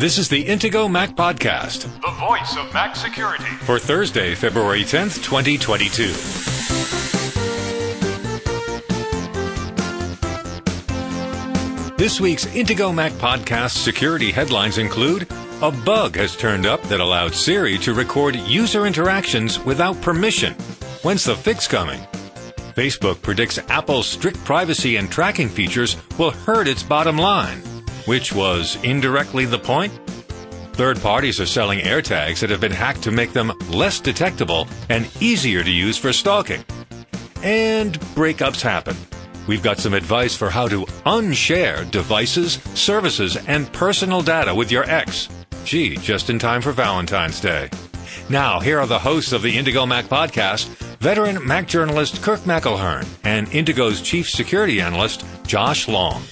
This is the Intego Mac Podcast the voice of Mac security. for Thursday, February 10th, 2022. This week's Intego Mac Podcast security headlines include A bug has turned up that allowed Siri to record user interactions without permission. When's the fix coming? Facebook predicts Apple's strict privacy and tracking features will hurt its bottom line, which was indirectly the point. Third parties are selling AirTags that have been hacked to make them less detectable and easier to use for stalking. And breakups happen. We've got some advice for how to unshare devices, services, and personal data with your ex. Gee, just in time for Valentine's Day. Now, here are the hosts of the Intego Mac podcast, veteran Mac journalist Kirk McElhearn and Intego's chief security analyst Josh Long.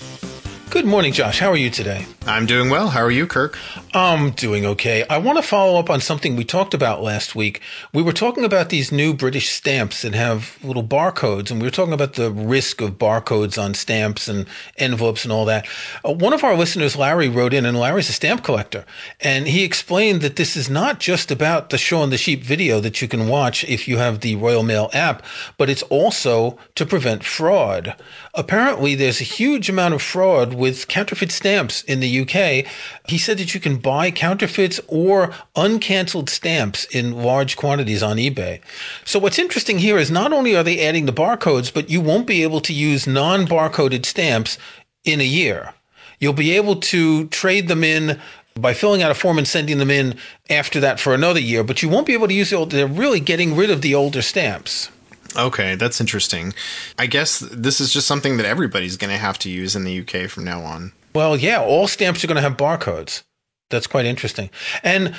Good morning, Josh. How are you today? I'm doing well. How are you, Kirk? I'm doing okay. I want to follow up on something we talked about last week. We were talking about these new British stamps that have little barcodes, and we were talking about the risk of barcodes on stamps and envelopes and all that. Uh, one of our listeners, Larry, wrote in, and Larry's a stamp collector, and he explained that this is not just about the show Shaun the Sheep video that you can watch if you have the Royal Mail app, but it's also to prevent fraud. Apparently, there's a huge amount of fraud with counterfeit stamps in the UK. He said that you can buy counterfeits or uncanceled stamps in large quantities on eBay. So what's interesting here is not only are they adding the barcodes, but you won't be able to use non-barcoded stamps in a year. You'll be able to trade them in by filling out a form and sending them in after that for another year, but you won't be able to use the old, they're really getting rid of the older stamps. Okay, that's interesting. I guess this is just something that everybody's going to have to use in the UK from now on. Well, yeah, all stamps are going to have barcodes. That's quite interesting. And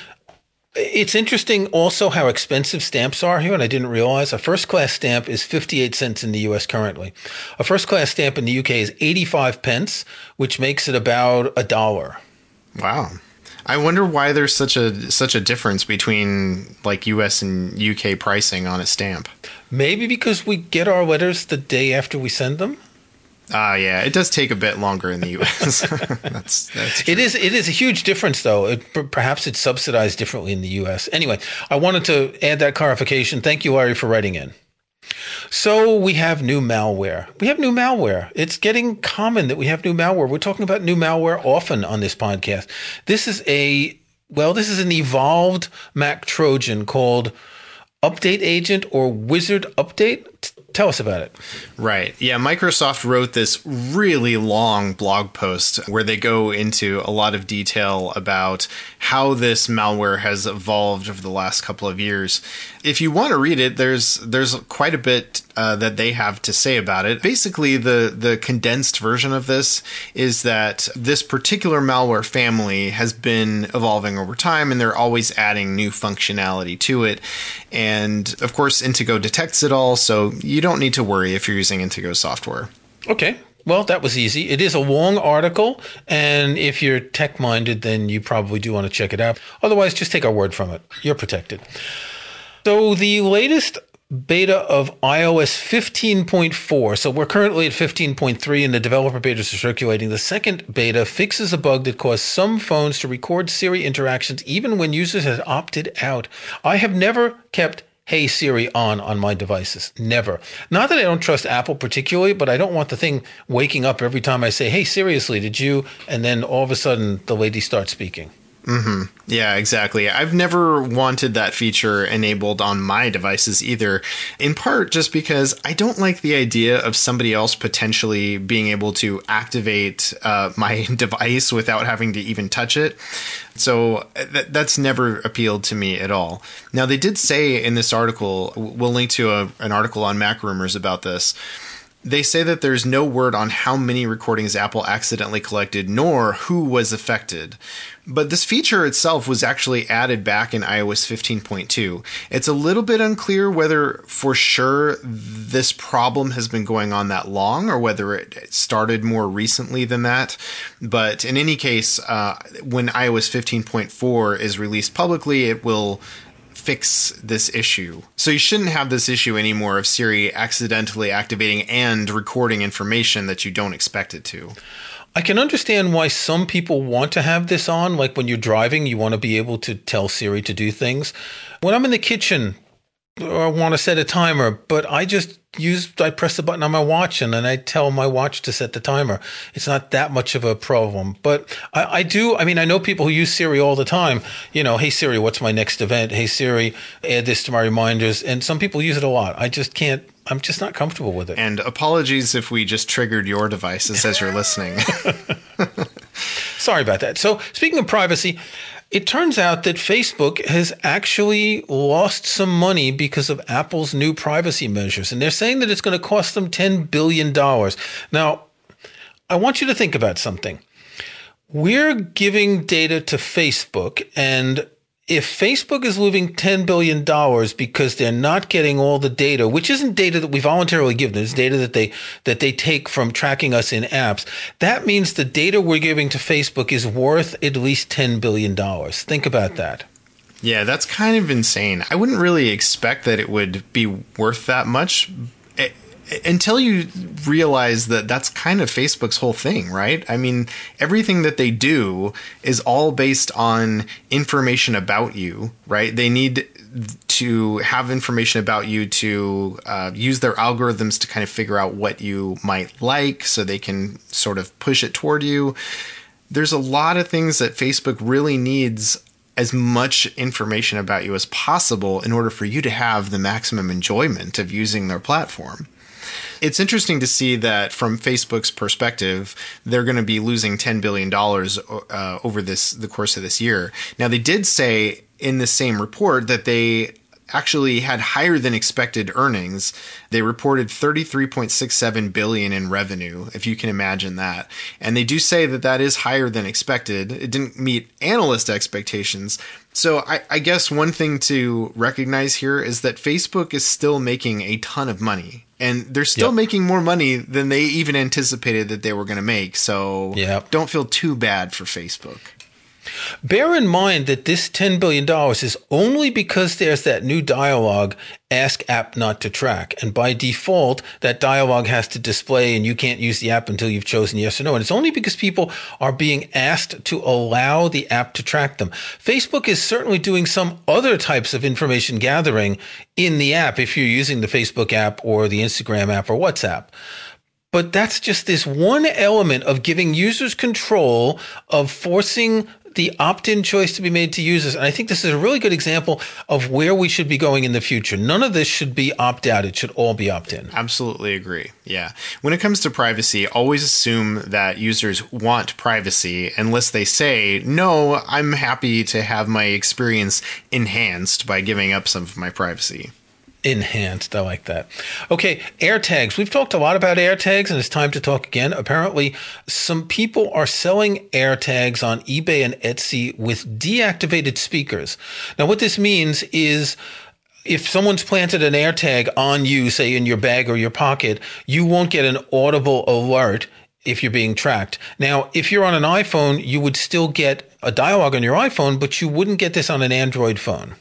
it's interesting also how expensive stamps are here, and I didn't realize a first class stamp is 58 cents in the US currently. A first class stamp in the UK is 85 pence, which makes it about a dollar. Wow. I wonder why there's such a such a difference between like US and UK pricing on a stamp. Maybe because we get our letters the day after we send them. Ah, yeah, it does take a bit longer in the US. that's that's It is it is a huge difference though. It, perhaps it's subsidized differently in the US. Anyway, I wanted to add that clarification. Thank you Larry for writing in. So we have new malware. We have new malware. It's getting common that we have new malware. We're talking about new malware often on this podcast. This is a well, this is an evolved Mac Trojan called Update Agent or Wizard Update. Tell us about it. Right. Yeah, Microsoft wrote this really long blog post where they go into a lot of detail about how this malware has evolved over the last couple of years. If you want to read it, there's there's quite a bit uh, that they have to say about it. Basically, the the condensed version of this is that this particular malware family has been evolving over time, and they're always adding new functionality to it. And of course, Intego detects it all, so you don't need to worry if you're using Intego software. Okay. Well, that was easy. It is a long article, and if you're tech minded, then you probably do want to check it out. Otherwise, just take our word from it. You're protected. So, the latest beta of iOS 15.4. So, we're currently at 15.3, and the developer betas are circulating. The second beta fixes a bug that caused some phones to record Siri interactions even when users had opted out. I have never kept Hey Siri on on my devices. Never. Not that I don't trust Apple particularly, but I don't want the thing waking up every time I say, "Hey, seriously, did you?" and then all of a sudden the lady starts speaking. Yeah, exactly. I've never wanted that feature enabled on my devices either, in part just because I don't like the idea of somebody else potentially being able to activate uh, my device without having to even touch it. So th- that's never appealed to me at all. Now, they did say in this article, we'll link to a, an article on Mac Rumors about this. They say that there's no word on how many recordings Apple accidentally collected nor who was affected. But this feature itself was actually added back in iOS 15.2. It's a little bit unclear whether for sure this problem has been going on that long or whether it started more recently than that. But in any case, uh, when iOS 15.4 is released publicly, it will fix this issue. So you shouldn't have this issue anymore of Siri accidentally activating and recording information that you don't expect it to. I can understand why some people want to have this on. Like when you're driving, you want to be able to tell Siri to do things. When I'm in the kitchen, I want to set a timer, but I just use, I press the button on my watch and then I tell my watch to set the timer. It's not that much of a problem, but I, I, do. I mean, I know people who use Siri all the time. You know, hey Siri, what's my next event? Hey Siri, add this to my reminders. And some people use it a lot. I just can't, I'm just not comfortable with it. And apologies if we just triggered your devices as you're listening. Sorry about that. So speaking of privacy, it turns out that Facebook has actually lost some money because of Apple's new privacy measures. And they're saying that it's going to cost them $10 billion. Now, I want you to think about something. We're giving data to Facebook, and if Facebook is losing $10 billion because they're not getting all the data, which isn't data that we voluntarily give them, it's data that they, that they take from tracking us in apps, that means the data we're giving to Facebook is worth at least $10 billion. Think about that. Yeah, that's kind of insane. I wouldn't really expect that it would be worth that much, until you realize that that's kind of Facebook's whole thing, right? I mean, everything that they do is all based on information about you, right? They need to have information about you to uh, use their algorithms to kind of figure out what you might like so they can sort of push it toward you. There's a lot of things that Facebook really needs as much information about you as possible in order for you to have the maximum enjoyment of using their platform. It's interesting to see that from Facebook's perspective, they're going to be losing $10 billion uh, over this the course of this year. Now, they did say in the same report that they actually had higher than expected earnings. They reported 33.67 billion in revenue, if you can imagine that. And they do say that that is higher than expected. It didn't meet analyst expectations. So I, I guess one thing to recognize here is that Facebook is still making a ton of money and they're still yep. making more money than they even anticipated that they were going to make. So yep. don't feel too bad for Facebook. Bear in mind that this $10 billion is only because there's that new dialogue, ask app not to track. And by default, that dialogue has to display and you can't use the app until you've chosen yes or no. And it's only because people are being asked to allow the app to track them. Facebook is certainly doing some other types of information gathering in the app if you're using the Facebook app or the Instagram app or WhatsApp. But that's just this one element of giving users control of forcing the opt-in choice to be made to users. And I think this is a really good example of where we should be going in the future. None of this should be opt-out. It should all be opt-in. Absolutely agree. Yeah. When it comes to privacy, always assume that users want privacy unless they say, no, I'm happy to have my experience enhanced by giving up some of my privacy enhanced. I like that. Okay, AirTags. We've talked a lot about AirTags, and it's time to talk again. Apparently, some people are selling AirTags on eBay and Etsy with deactivated speakers. Now, what this means is if someone's planted an AirTag on you, say in your bag or your pocket, you won't get an audible alert if you're being tracked. Now, if you're on an iPhone, you would still get a dialogue on your iPhone, but you wouldn't get this on an Android phone.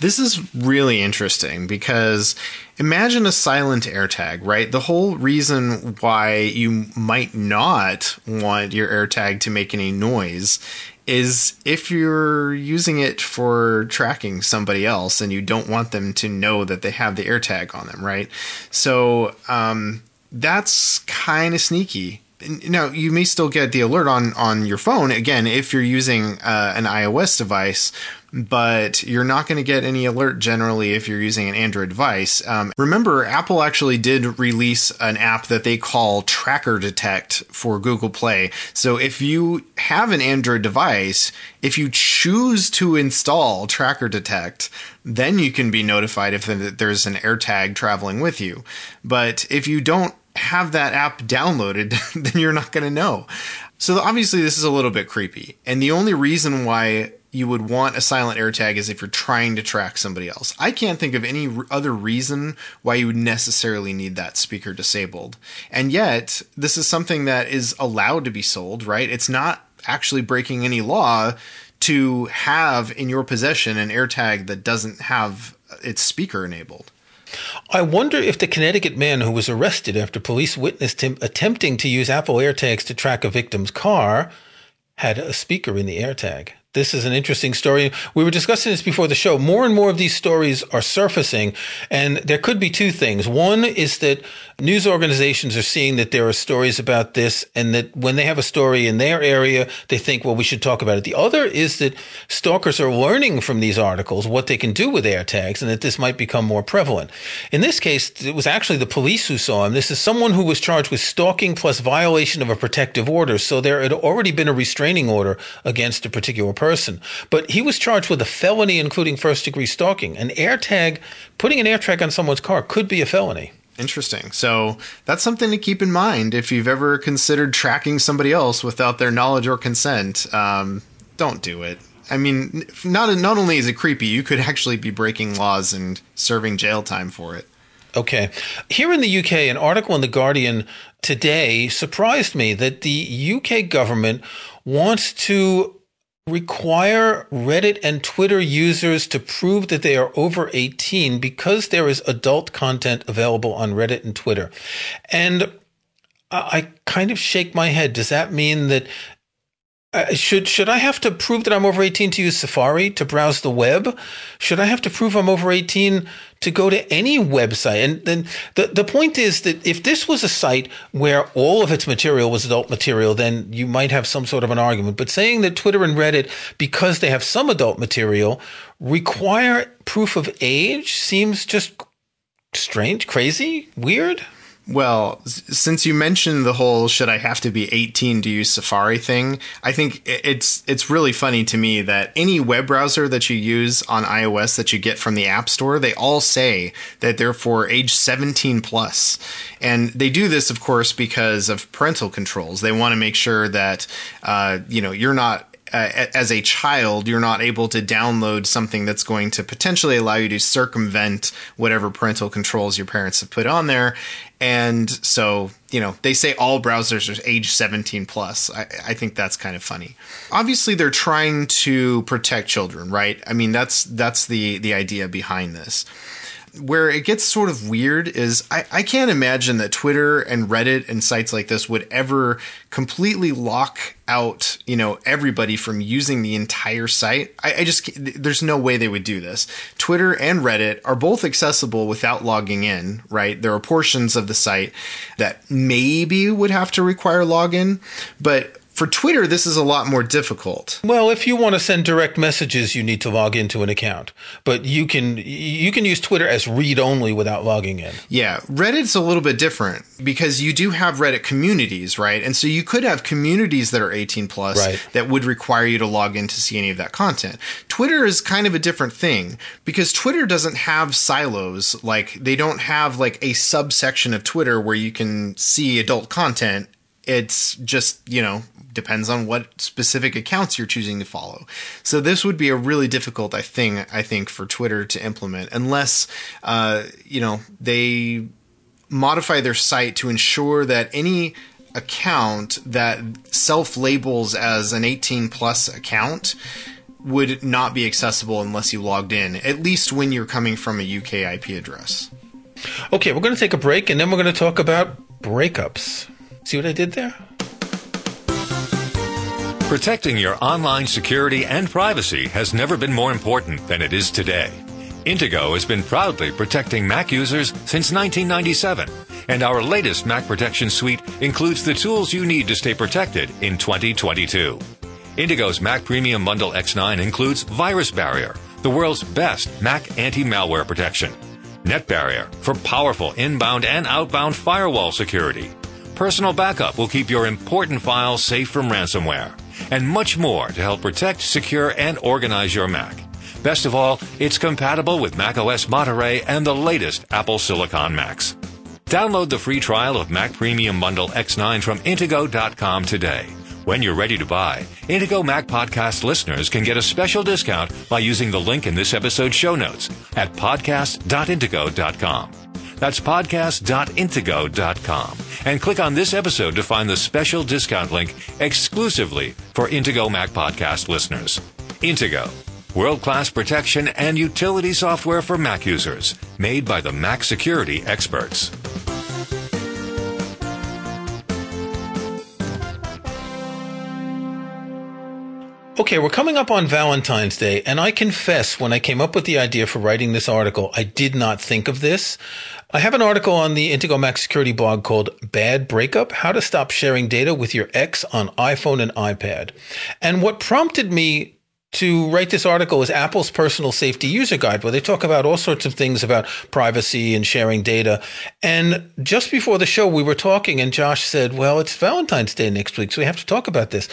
This is really interesting because imagine a silent AirTag, right? The whole reason why you might not want your AirTag to make any noise is if you're using it for tracking somebody else and you don't want them to know that they have the AirTag on them, right? So um, that's kind of sneaky now you may still get the alert on on your phone again if you're using uh, an iOS device but you're not going to get any alert generally if you're using an Android device. Um, remember, Apple actually did release an app that they call Tracker Detect for Google Play. So if you have an Android device, if you choose to install Tracker Detect, then you can be notified if there's an AirTag traveling with you. But if you don't have that app downloaded, then you're not going to know. So obviously, this is a little bit creepy. And the only reason why you would want a silent AirTag is if you're trying to track somebody else. I can't think of any other reason why you would necessarily need that speaker disabled. And yet, this is something that is allowed to be sold, right? It's not actually breaking any law to have in your possession an AirTag that doesn't have uh, its speaker enabled. I wonder if the Connecticut man who was arrested after police witnessed him attempting to use Apple AirTags to track a victim's car had a speaker in the AirTag. This is an interesting story. We were discussing this before the show. More and more of these stories are surfacing, and there could be two things. One is that news organizations are seeing that there are stories about this, and that when they have a story in their area, they think, well, we should talk about it. The other is that stalkers are learning from these articles what they can do with AirTags, and that this might become more prevalent. In this case, it was actually the police who saw him. This is someone who was charged with stalking plus violation of a protective order. So there had already been a restraining order against a particular person. But he was charged with a felony, including first degree stalking. An AirTag, putting an AirTag on someone's car could be a felony. Interesting. So that's something to keep in mind if you've ever considered tracking somebody else without their knowledge or consent. Um, don't do it. I mean, not not only is it creepy, you could actually be breaking laws and serving jail time for it. Okay. Here in the UK, an article in The Guardian today surprised me that the UK government wants to require Reddit and Twitter users to prove that they are over 18 because there is adult content available on Reddit and Twitter. And I kind of shake my head. Does that mean that uh, should should I have to prove that I'm over 18 to use Safari to browse the web? Should I have to prove I'm over 18 to go to any website? And then the the point is that if this was a site where all of its material was adult material, then you might have some sort of an argument. But saying that Twitter and Reddit, because they have some adult material, require proof of age seems just strange, crazy, weird. Well, since you mentioned the whole "should I have to be 18 to use Safari" thing, I think it's it's really funny to me that any web browser that you use on iOS that you get from the App Store, they all say that they're for age 17 plus. and they do this, of course, because of parental controls. They want to make sure that uh, you know you're not uh, as a child, you're not able to download something that's going to potentially allow you to circumvent whatever parental controls your parents have put on there. And so, you know, they say all browsers are age 17 plus. I, I think that's kind of funny. Obviously, they're trying to protect children, right? I mean, that's that's the the idea behind this where it gets sort of weird is I, I can't imagine that Twitter and Reddit and sites like this would ever completely lock out, you know, everybody from using the entire site. I, I just, there's no way they would do this. Twitter and Reddit are both accessible without logging in, right? There are portions of the site that maybe would have to require login, but for Twitter, this is a lot more difficult. Well, if you want to send direct messages, you need to log into an account. But you can you can use Twitter as read only without logging in. Yeah, Reddit's a little bit different because you do have Reddit communities, right? And so you could have communities that are 18 plus right. that would require you to log in to see any of that content. Twitter is kind of a different thing because Twitter doesn't have silos like they don't have like a subsection of Twitter where you can see adult content it's just you know depends on what specific accounts you're choosing to follow. So this would be a really difficult thing I think for Twitter to implement unless uh, you know they modify their site to ensure that any account that self labels as an 18 plus account would not be accessible unless you logged in, at least when you're coming from a UK IP address. Okay, we're going to take a break and then we're going to talk about breakups. See what I did there? Protecting your online security and privacy has never been more important than it is today. Intego has been proudly protecting Mac users since 1997, and our latest Mac Protection Suite includes the tools you need to stay protected in 2022. Intego's Mac Premium Bundle X9 includes Virus Barrier, the world's best Mac anti-malware protection. Net Barrier for powerful inbound and outbound firewall security. Personal Backup will keep your important files safe from ransomware and much more to help protect, secure, and organize your Mac. Best of all, it's compatible with macOS Monterey and the latest Apple Silicon Macs. Download the free trial of Mac Premium Bundle X9 from Intego.com today. When you're ready to buy, Intego Mac Podcast listeners can get a special discount by using the link in this episode's show notes at podcast.intego.com. That's podcast.intego.com. And click on this episode to find the special discount link exclusively for Intego Mac Podcast listeners. Intego. World class protection and utility software for Mac users. Made by the Mac security experts. Okay, we're coming up on Valentine's Day, and I confess when I came up with the idea for writing this article, I did not think of this. I have an article on the Intego Mac Security blog called Bad Breakup How to Stop Sharing Data with Your Ex on iPhone and iPad. And what prompted me to write this article is Apple's personal safety user guide, where they talk about all sorts of things about privacy and sharing data. And just before the show, we were talking, and Josh said, Well, it's Valentine's Day next week, so we have to talk about this.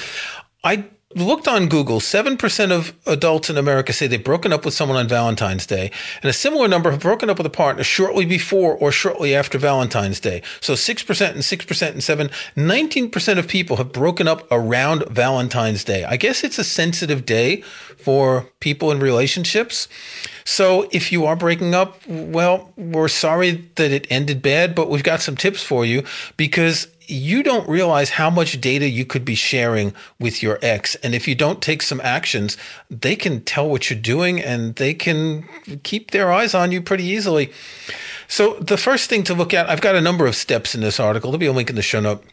I looked on Google, 7% of adults in America say they've broken up with someone on Valentine's Day, and a similar number have broken up with a partner shortly before or shortly after Valentine's Day. So 6% and 6% and 7, 19% of people have broken up around Valentine's Day. I guess it's a sensitive day for people in relationships. So if you are breaking up, well, we're sorry that it ended bad, but we've got some tips for you because you don't realize how much data you could be sharing with your ex. And if you don't take some actions, they can tell what you're doing and they can keep their eyes on you pretty easily. So the first thing to look at, I've got a number of steps in this article. There'll be a link in the show note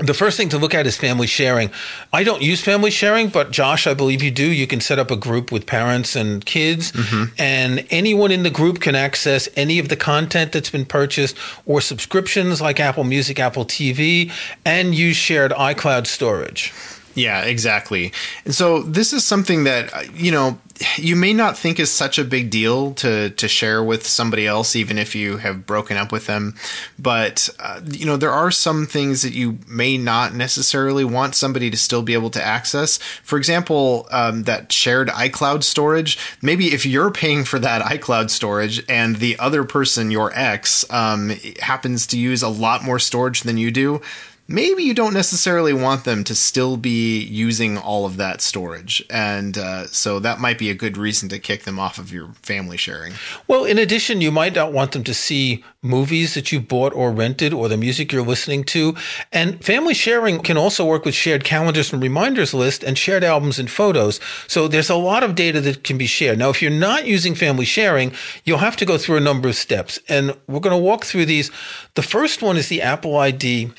the first thing to look at is family sharing. I don't use family sharing, but Josh, I believe you do. You can set up a group with parents and kids, mm-hmm. and anyone in the group can access any of the content that's been purchased or subscriptions like Apple Music, Apple TV, and use shared iCloud storage. Yeah, exactly. And so this is something that you know you may not think is such a big deal to to share with somebody else, even if you have broken up with them. But uh, you know there are some things that you may not necessarily want somebody to still be able to access. For example, um, that shared iCloud storage. Maybe if you're paying for that iCloud storage and the other person, your ex, um, happens to use a lot more storage than you do maybe you don't necessarily want them to still be using all of that storage. And uh, so that might be a good reason to kick them off of your family sharing. Well, in addition, you might not want them to see movies that you bought or rented or the music you're listening to. And family sharing can also work with shared calendars and reminders list and shared albums and photos. So there's a lot of data that can be shared. Now, if you're not using family sharing, you'll have to go through a number of steps. And we're going to walk through these. The first one is the Apple ID.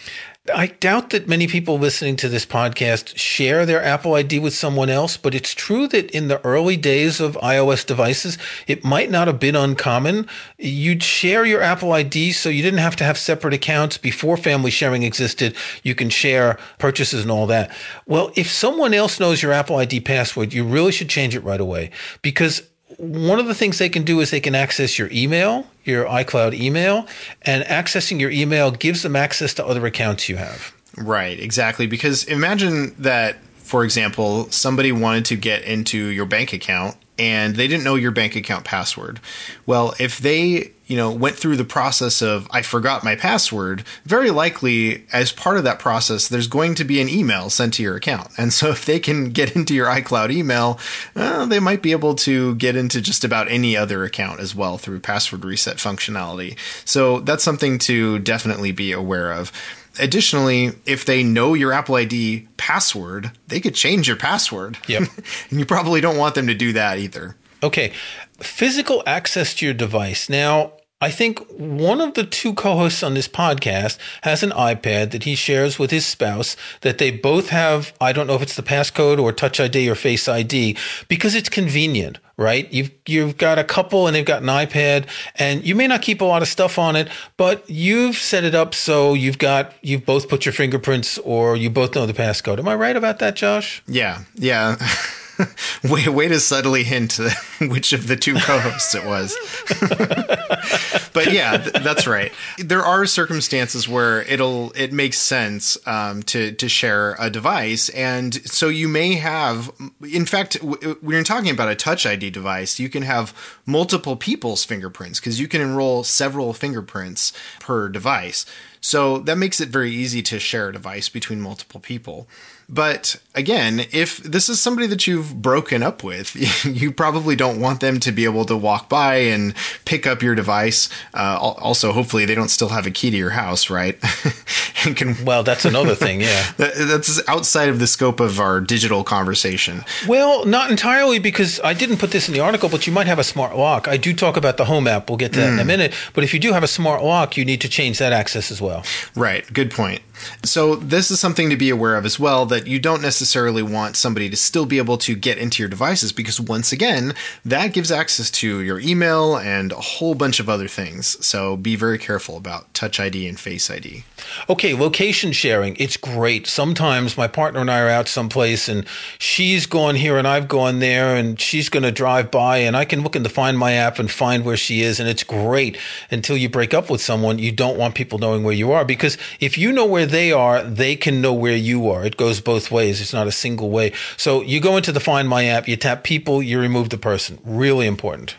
I doubt that many people listening to this podcast share their Apple ID with someone else, but it's true that in the early days of iOS devices, it might not have been uncommon. You'd share your Apple ID so you didn't have to have separate accounts before family sharing existed. You can share purchases and all that. Well, if someone else knows your Apple ID password, you really should change it right away because one of the things they can do is they can access your email, your iCloud email, and accessing your email gives them access to other accounts you have. Right, exactly. Because imagine that, for example, somebody wanted to get into your bank account and they didn't know your bank account password. Well, if they, you know, went through the process of I forgot my password, very likely as part of that process there's going to be an email sent to your account. And so if they can get into your iCloud email, well, they might be able to get into just about any other account as well through password reset functionality. So that's something to definitely be aware of. Additionally, if they know your Apple ID password, they could change your password. Yep. and you probably don't want them to do that either. Okay. Physical access to your device. Now, I think one of the two co-hosts on this podcast has an iPad that he shares with his spouse that they both have. I don't know if it's the passcode or touch ID or face ID because it's convenient, right? You've, you've got a couple and they've got an iPad and you may not keep a lot of stuff on it, but you've set it up so you've got, you've both put your fingerprints or you both know the passcode. Am I right about that, Josh? Yeah. Yeah. way, way to subtly hint which of the two co-hosts it was. but yeah, th- that's right. There are circumstances where it'll it makes sense um, to to share a device, and so you may have. In fact, w- when you're talking about a Touch ID device, you can have multiple people's fingerprints because you can enroll several fingerprints per device. So that makes it very easy to share a device between multiple people. But again, if this is somebody that you've broken up with, you probably don't want them to be able to walk by and pick up your device. Uh, also, hopefully, they don't still have a key to your house, right? and can well, that's another thing. Yeah, that's outside of the scope of our digital conversation. Well, not entirely because I didn't put this in the article, but you might have a smart lock. I do talk about the home app. We'll get to that mm. in a mm. minute. But if you do have a smart lock, you need to change that access as well. Right. Good point. So this is something to be aware of as well that you don't necessarily want somebody to still be able to get into your devices because once again, that gives access to your email and a whole bunch of other things. So be very careful about Touch ID and Face ID. Okay, location sharing. It's great. Sometimes my partner and I are out someplace and she's gone here and I've gone there and she's going to drive by and I can look in the Find My app and find where she is and it's great until you break up with someone. You don't want people knowing where you are because if you know where where they are, they can know where you are. It goes both ways. It's not a single way. So you go into the Find My app, you tap people, you remove the person. Really important.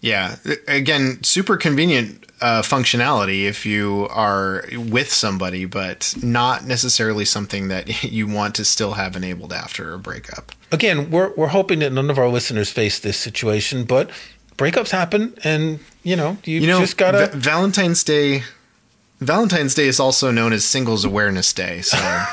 Yeah. Again, super convenient uh, functionality if you are with somebody, but not necessarily something that you want to still have enabled after a breakup. Again, we're, we're hoping that none of our listeners face this situation, but breakups happen and, you know, you, you know, just got to. V- Valentine's Day Valentine's Day is also known as Singles Awareness Day. So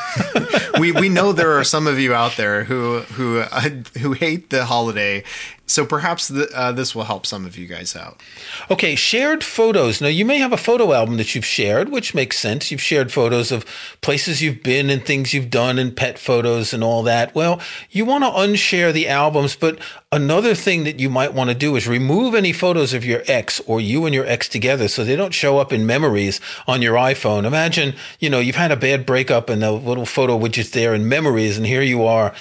we we know there are some of you out there who who uh, who hate the holiday so perhaps the, uh, this will help some of you guys out. Okay, shared photos. Now, you may have a photo album that you've shared, which makes sense. You've shared photos of places you've been and things you've done and pet photos and all that. Well, you want to unshare the albums, but another thing that you might want to do is remove any photos of your ex or you and your ex together so they don't show up in memories on your iPhone. Imagine, you know, you've had a bad breakup and the little photo widget's there in memories, and here you are,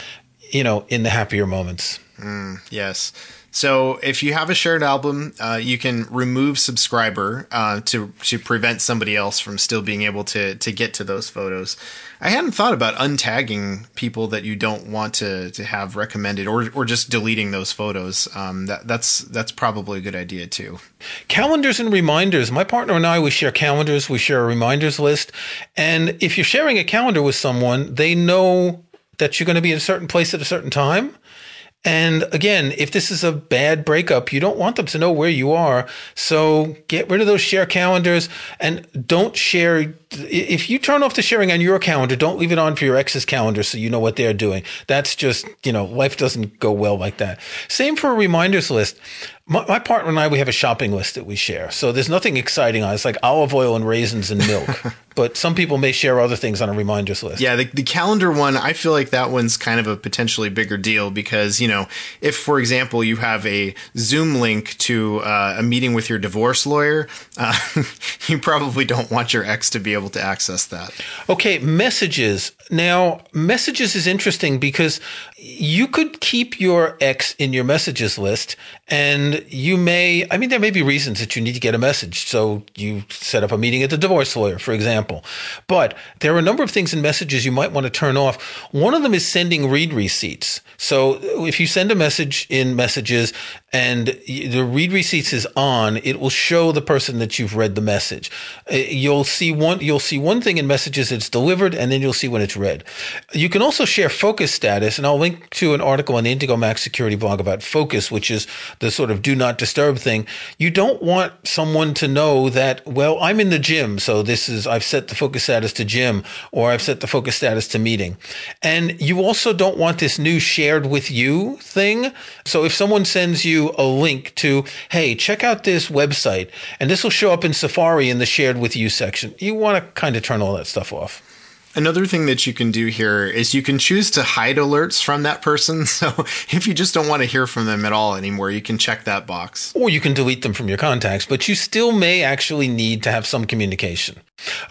you know, in the happier moments. Mm, yes. So if you have a shared album, uh, you can remove subscriber uh, to to prevent somebody else from still being able to to get to those photos. I hadn't thought about untagging people that you don't want to to have recommended, or or just deleting those photos. Um, that that's that's probably a good idea too. Calendars and reminders. My partner and I we share calendars. We share a reminders list, and if you're sharing a calendar with someone, they know that you're going to be in a certain place at a certain time. And again, if this is a bad breakup, you don't want them to know where you are. So get rid of those share calendars and don't share. If you turn off the sharing on your calendar, don't leave it on for your ex's calendar so you know what they're doing. That's just, you know, life doesn't go well like that. Same for a reminders list my, my, partner and I, we have a shopping list that we share. So there's nothing exciting on it. It's like olive oil and raisins and milk. but some people may share other things on a reminders list. Yeah, the, the calendar one, I feel like that one's kind of a potentially bigger deal because, you know, if, for example, you have a Zoom link to uh, a meeting with your divorce lawyer, uh, you probably don't want your ex to be able to access that. Okay, messages. Now, messages is interesting because you could keep your ex in your messages list and you may, I mean, there may be reasons that you need to get a message. So you set up a meeting at the divorce lawyer, for example. But there are a number of things in messages you might want to turn off. One of them is sending read receipts. So if you send a message in messages and the read receipts is on, it will show the person that you've read the message. Uh, you'll see one, you'll see one thing in messages it's delivered and then you'll see when it's read. You can also share focus status and I'll link to an article on the Intego Mac security blog about focus, which is the sort of do not disturb thing. You don't want someone to know that, well, I'm in the gym. So this is, I've set the focus status to gym or I've set the focus status to meeting. And you also don't want this new shared with you thing. So if someone sends you a link to, hey, check out this website, and this will show up in Safari in the shared with you section, you want to kind of turn all that stuff off. Another thing that you can do here is you can choose to hide alerts from that person. So if you just don't want to hear from them at all anymore, you can check that box. Or you can delete them from your contacts, but you still may actually need to have some communication.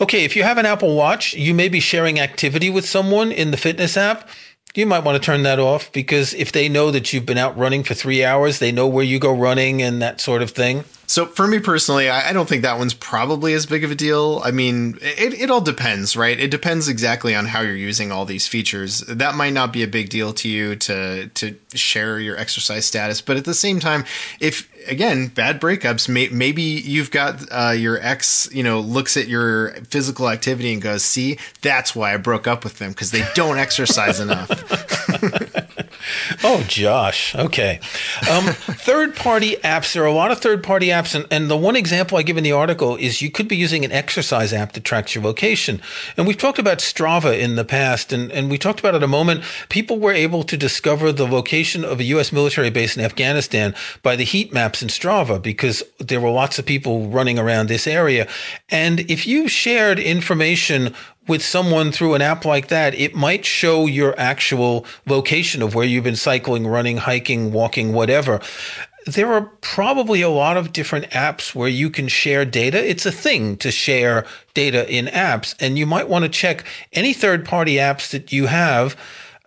Okay, if you have an Apple Watch, you may be sharing activity with someone in the fitness app you might want to turn that off because if they know that you've been out running for three hours, they know where you go running and that sort of thing. So for me personally, I, don't think that one's probably as big of a deal. I mean, it, it all depends, right? It depends exactly on how you're using all these features. That might not be a big deal to you to to share your exercise status, but at the same time, if again bad breakups, may, maybe you've got uh, your ex, you know, looks at your physical activity and goes, "See, that's why I broke up with them because they don't exercise enough." oh, Josh. Okay. Um, third party apps. There are a lot of third party apps. And, and the one example I give in the article is you could be using an exercise app that tracks your location. And we've talked about Strava in the past. And, and we talked about it a moment. People were able to discover the location of a U.S. military base in Afghanistan by the heat maps in Strava because there were lots of people running around this area. And if you shared information with someone through an app like that, it might show your actual location of where you've been cycling, running, hiking, walking, whatever. There are probably a lot of different apps where you can share data. It's a thing to share data in apps, and you might want to check any third party apps that you have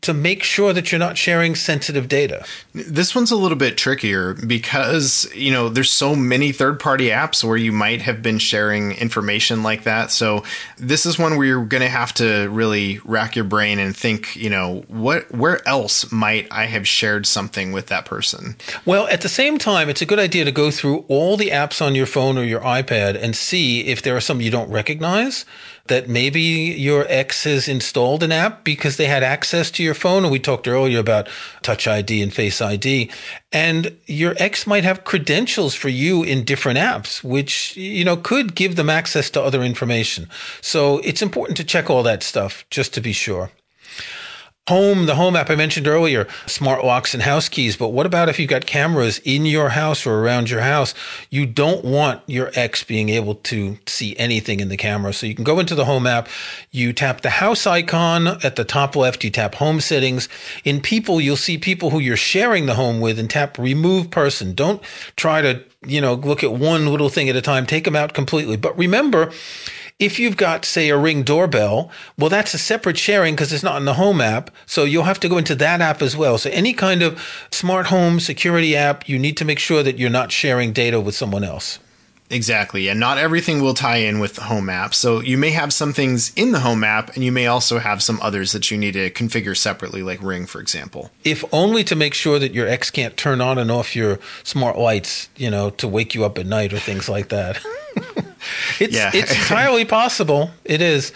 to make sure that you're not sharing sensitive data. This one's a little bit trickier because, you know, there's so many third-party apps where you might have been sharing information like that. So this is one where you're going to have to really rack your brain and think, you know, what where else might I have shared something with that person? Well, at the same time, it's a good idea to go through all the apps on your phone or your iPad and see if there are some you don't recognize that maybe your ex has installed an app because they had access to your phone. And we talked earlier about Touch ID and Face ID. And your ex might have credentials for you in different apps, which, you know, could give them access to other information. So it's important to check all that stuff just to be sure. Home, the home app I mentioned earlier, smart locks and house keys. But what about if you've got cameras in your house or around your house? You don't want your ex being able to see anything in the camera. So you can go into the home app, you tap the house icon at the top left, you tap home settings. In people, you'll see people who you're sharing the home with and tap remove person. Don't try to, you know, look at one little thing at a time. Take them out completely. But remember, if you've got, say, a ring doorbell, well, that's a separate sharing because it's not in the home app. So you'll have to go into that app as well. So any kind of smart home security app, you need to make sure that you're not sharing data with someone else. Exactly. And not everything will tie in with the home app. So you may have some things in the home app and you may also have some others that you need to configure separately, like Ring, for example. If only to make sure that your ex can't turn on and off your smart lights, you know, to wake you up at night or things like that. It's yeah. it's entirely possible. It is.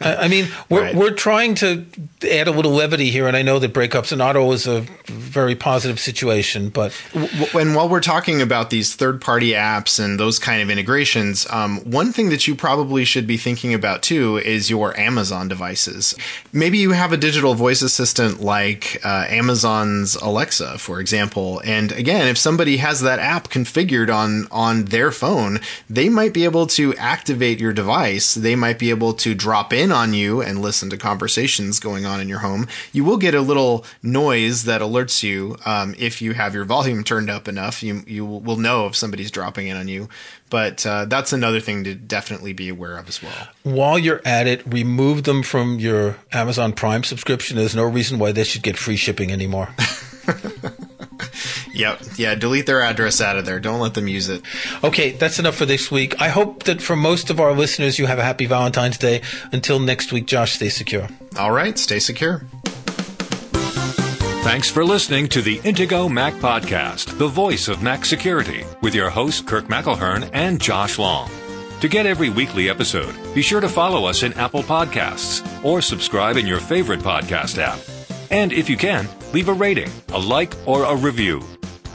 I mean, we're right. we're trying to add a little levity here, and I know that breakups and auto is a very positive situation, but when while we're talking about these third party apps and those kind of integrations, um, one thing that you probably should be thinking about too is your Amazon devices. Maybe you have a digital voice assistant like uh, Amazon's Alexa, for example, and again, if somebody has that app configured on on their phone, they might be able to activate your device. They might be able to drop in on you and listen to conversations going on in your home, you will get a little noise that alerts you um, if you have your volume turned up enough. You you will know if somebody's dropping in on you. But uh, that's another thing to definitely be aware of as well. While you're at it, remove them from your Amazon Prime subscription. There's no reason why they should get free shipping anymore. Yep. Yeah. Delete their address out of there. Don't let them use it. Okay. That's enough for this week. I hope that for most of our listeners, you have a happy Valentine's Day. Until next week, Josh, stay secure. All right. Stay secure. Thanks for listening to the Intego Mac Podcast, the voice of Mac security, with your hosts Kirk McElhearn and Josh Long. To get every weekly episode, be sure to follow us in Apple Podcasts or subscribe in your favorite podcast app. And if you can, leave a rating, a like, or a review.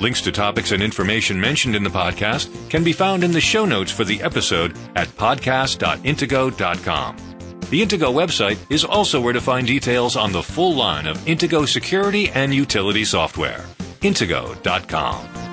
Links to topics and information mentioned in the podcast can be found in the show notes for the episode at podcast.intego.com. The Intego website is also where to find details on the full line of Intego security and utility software. Intego.com.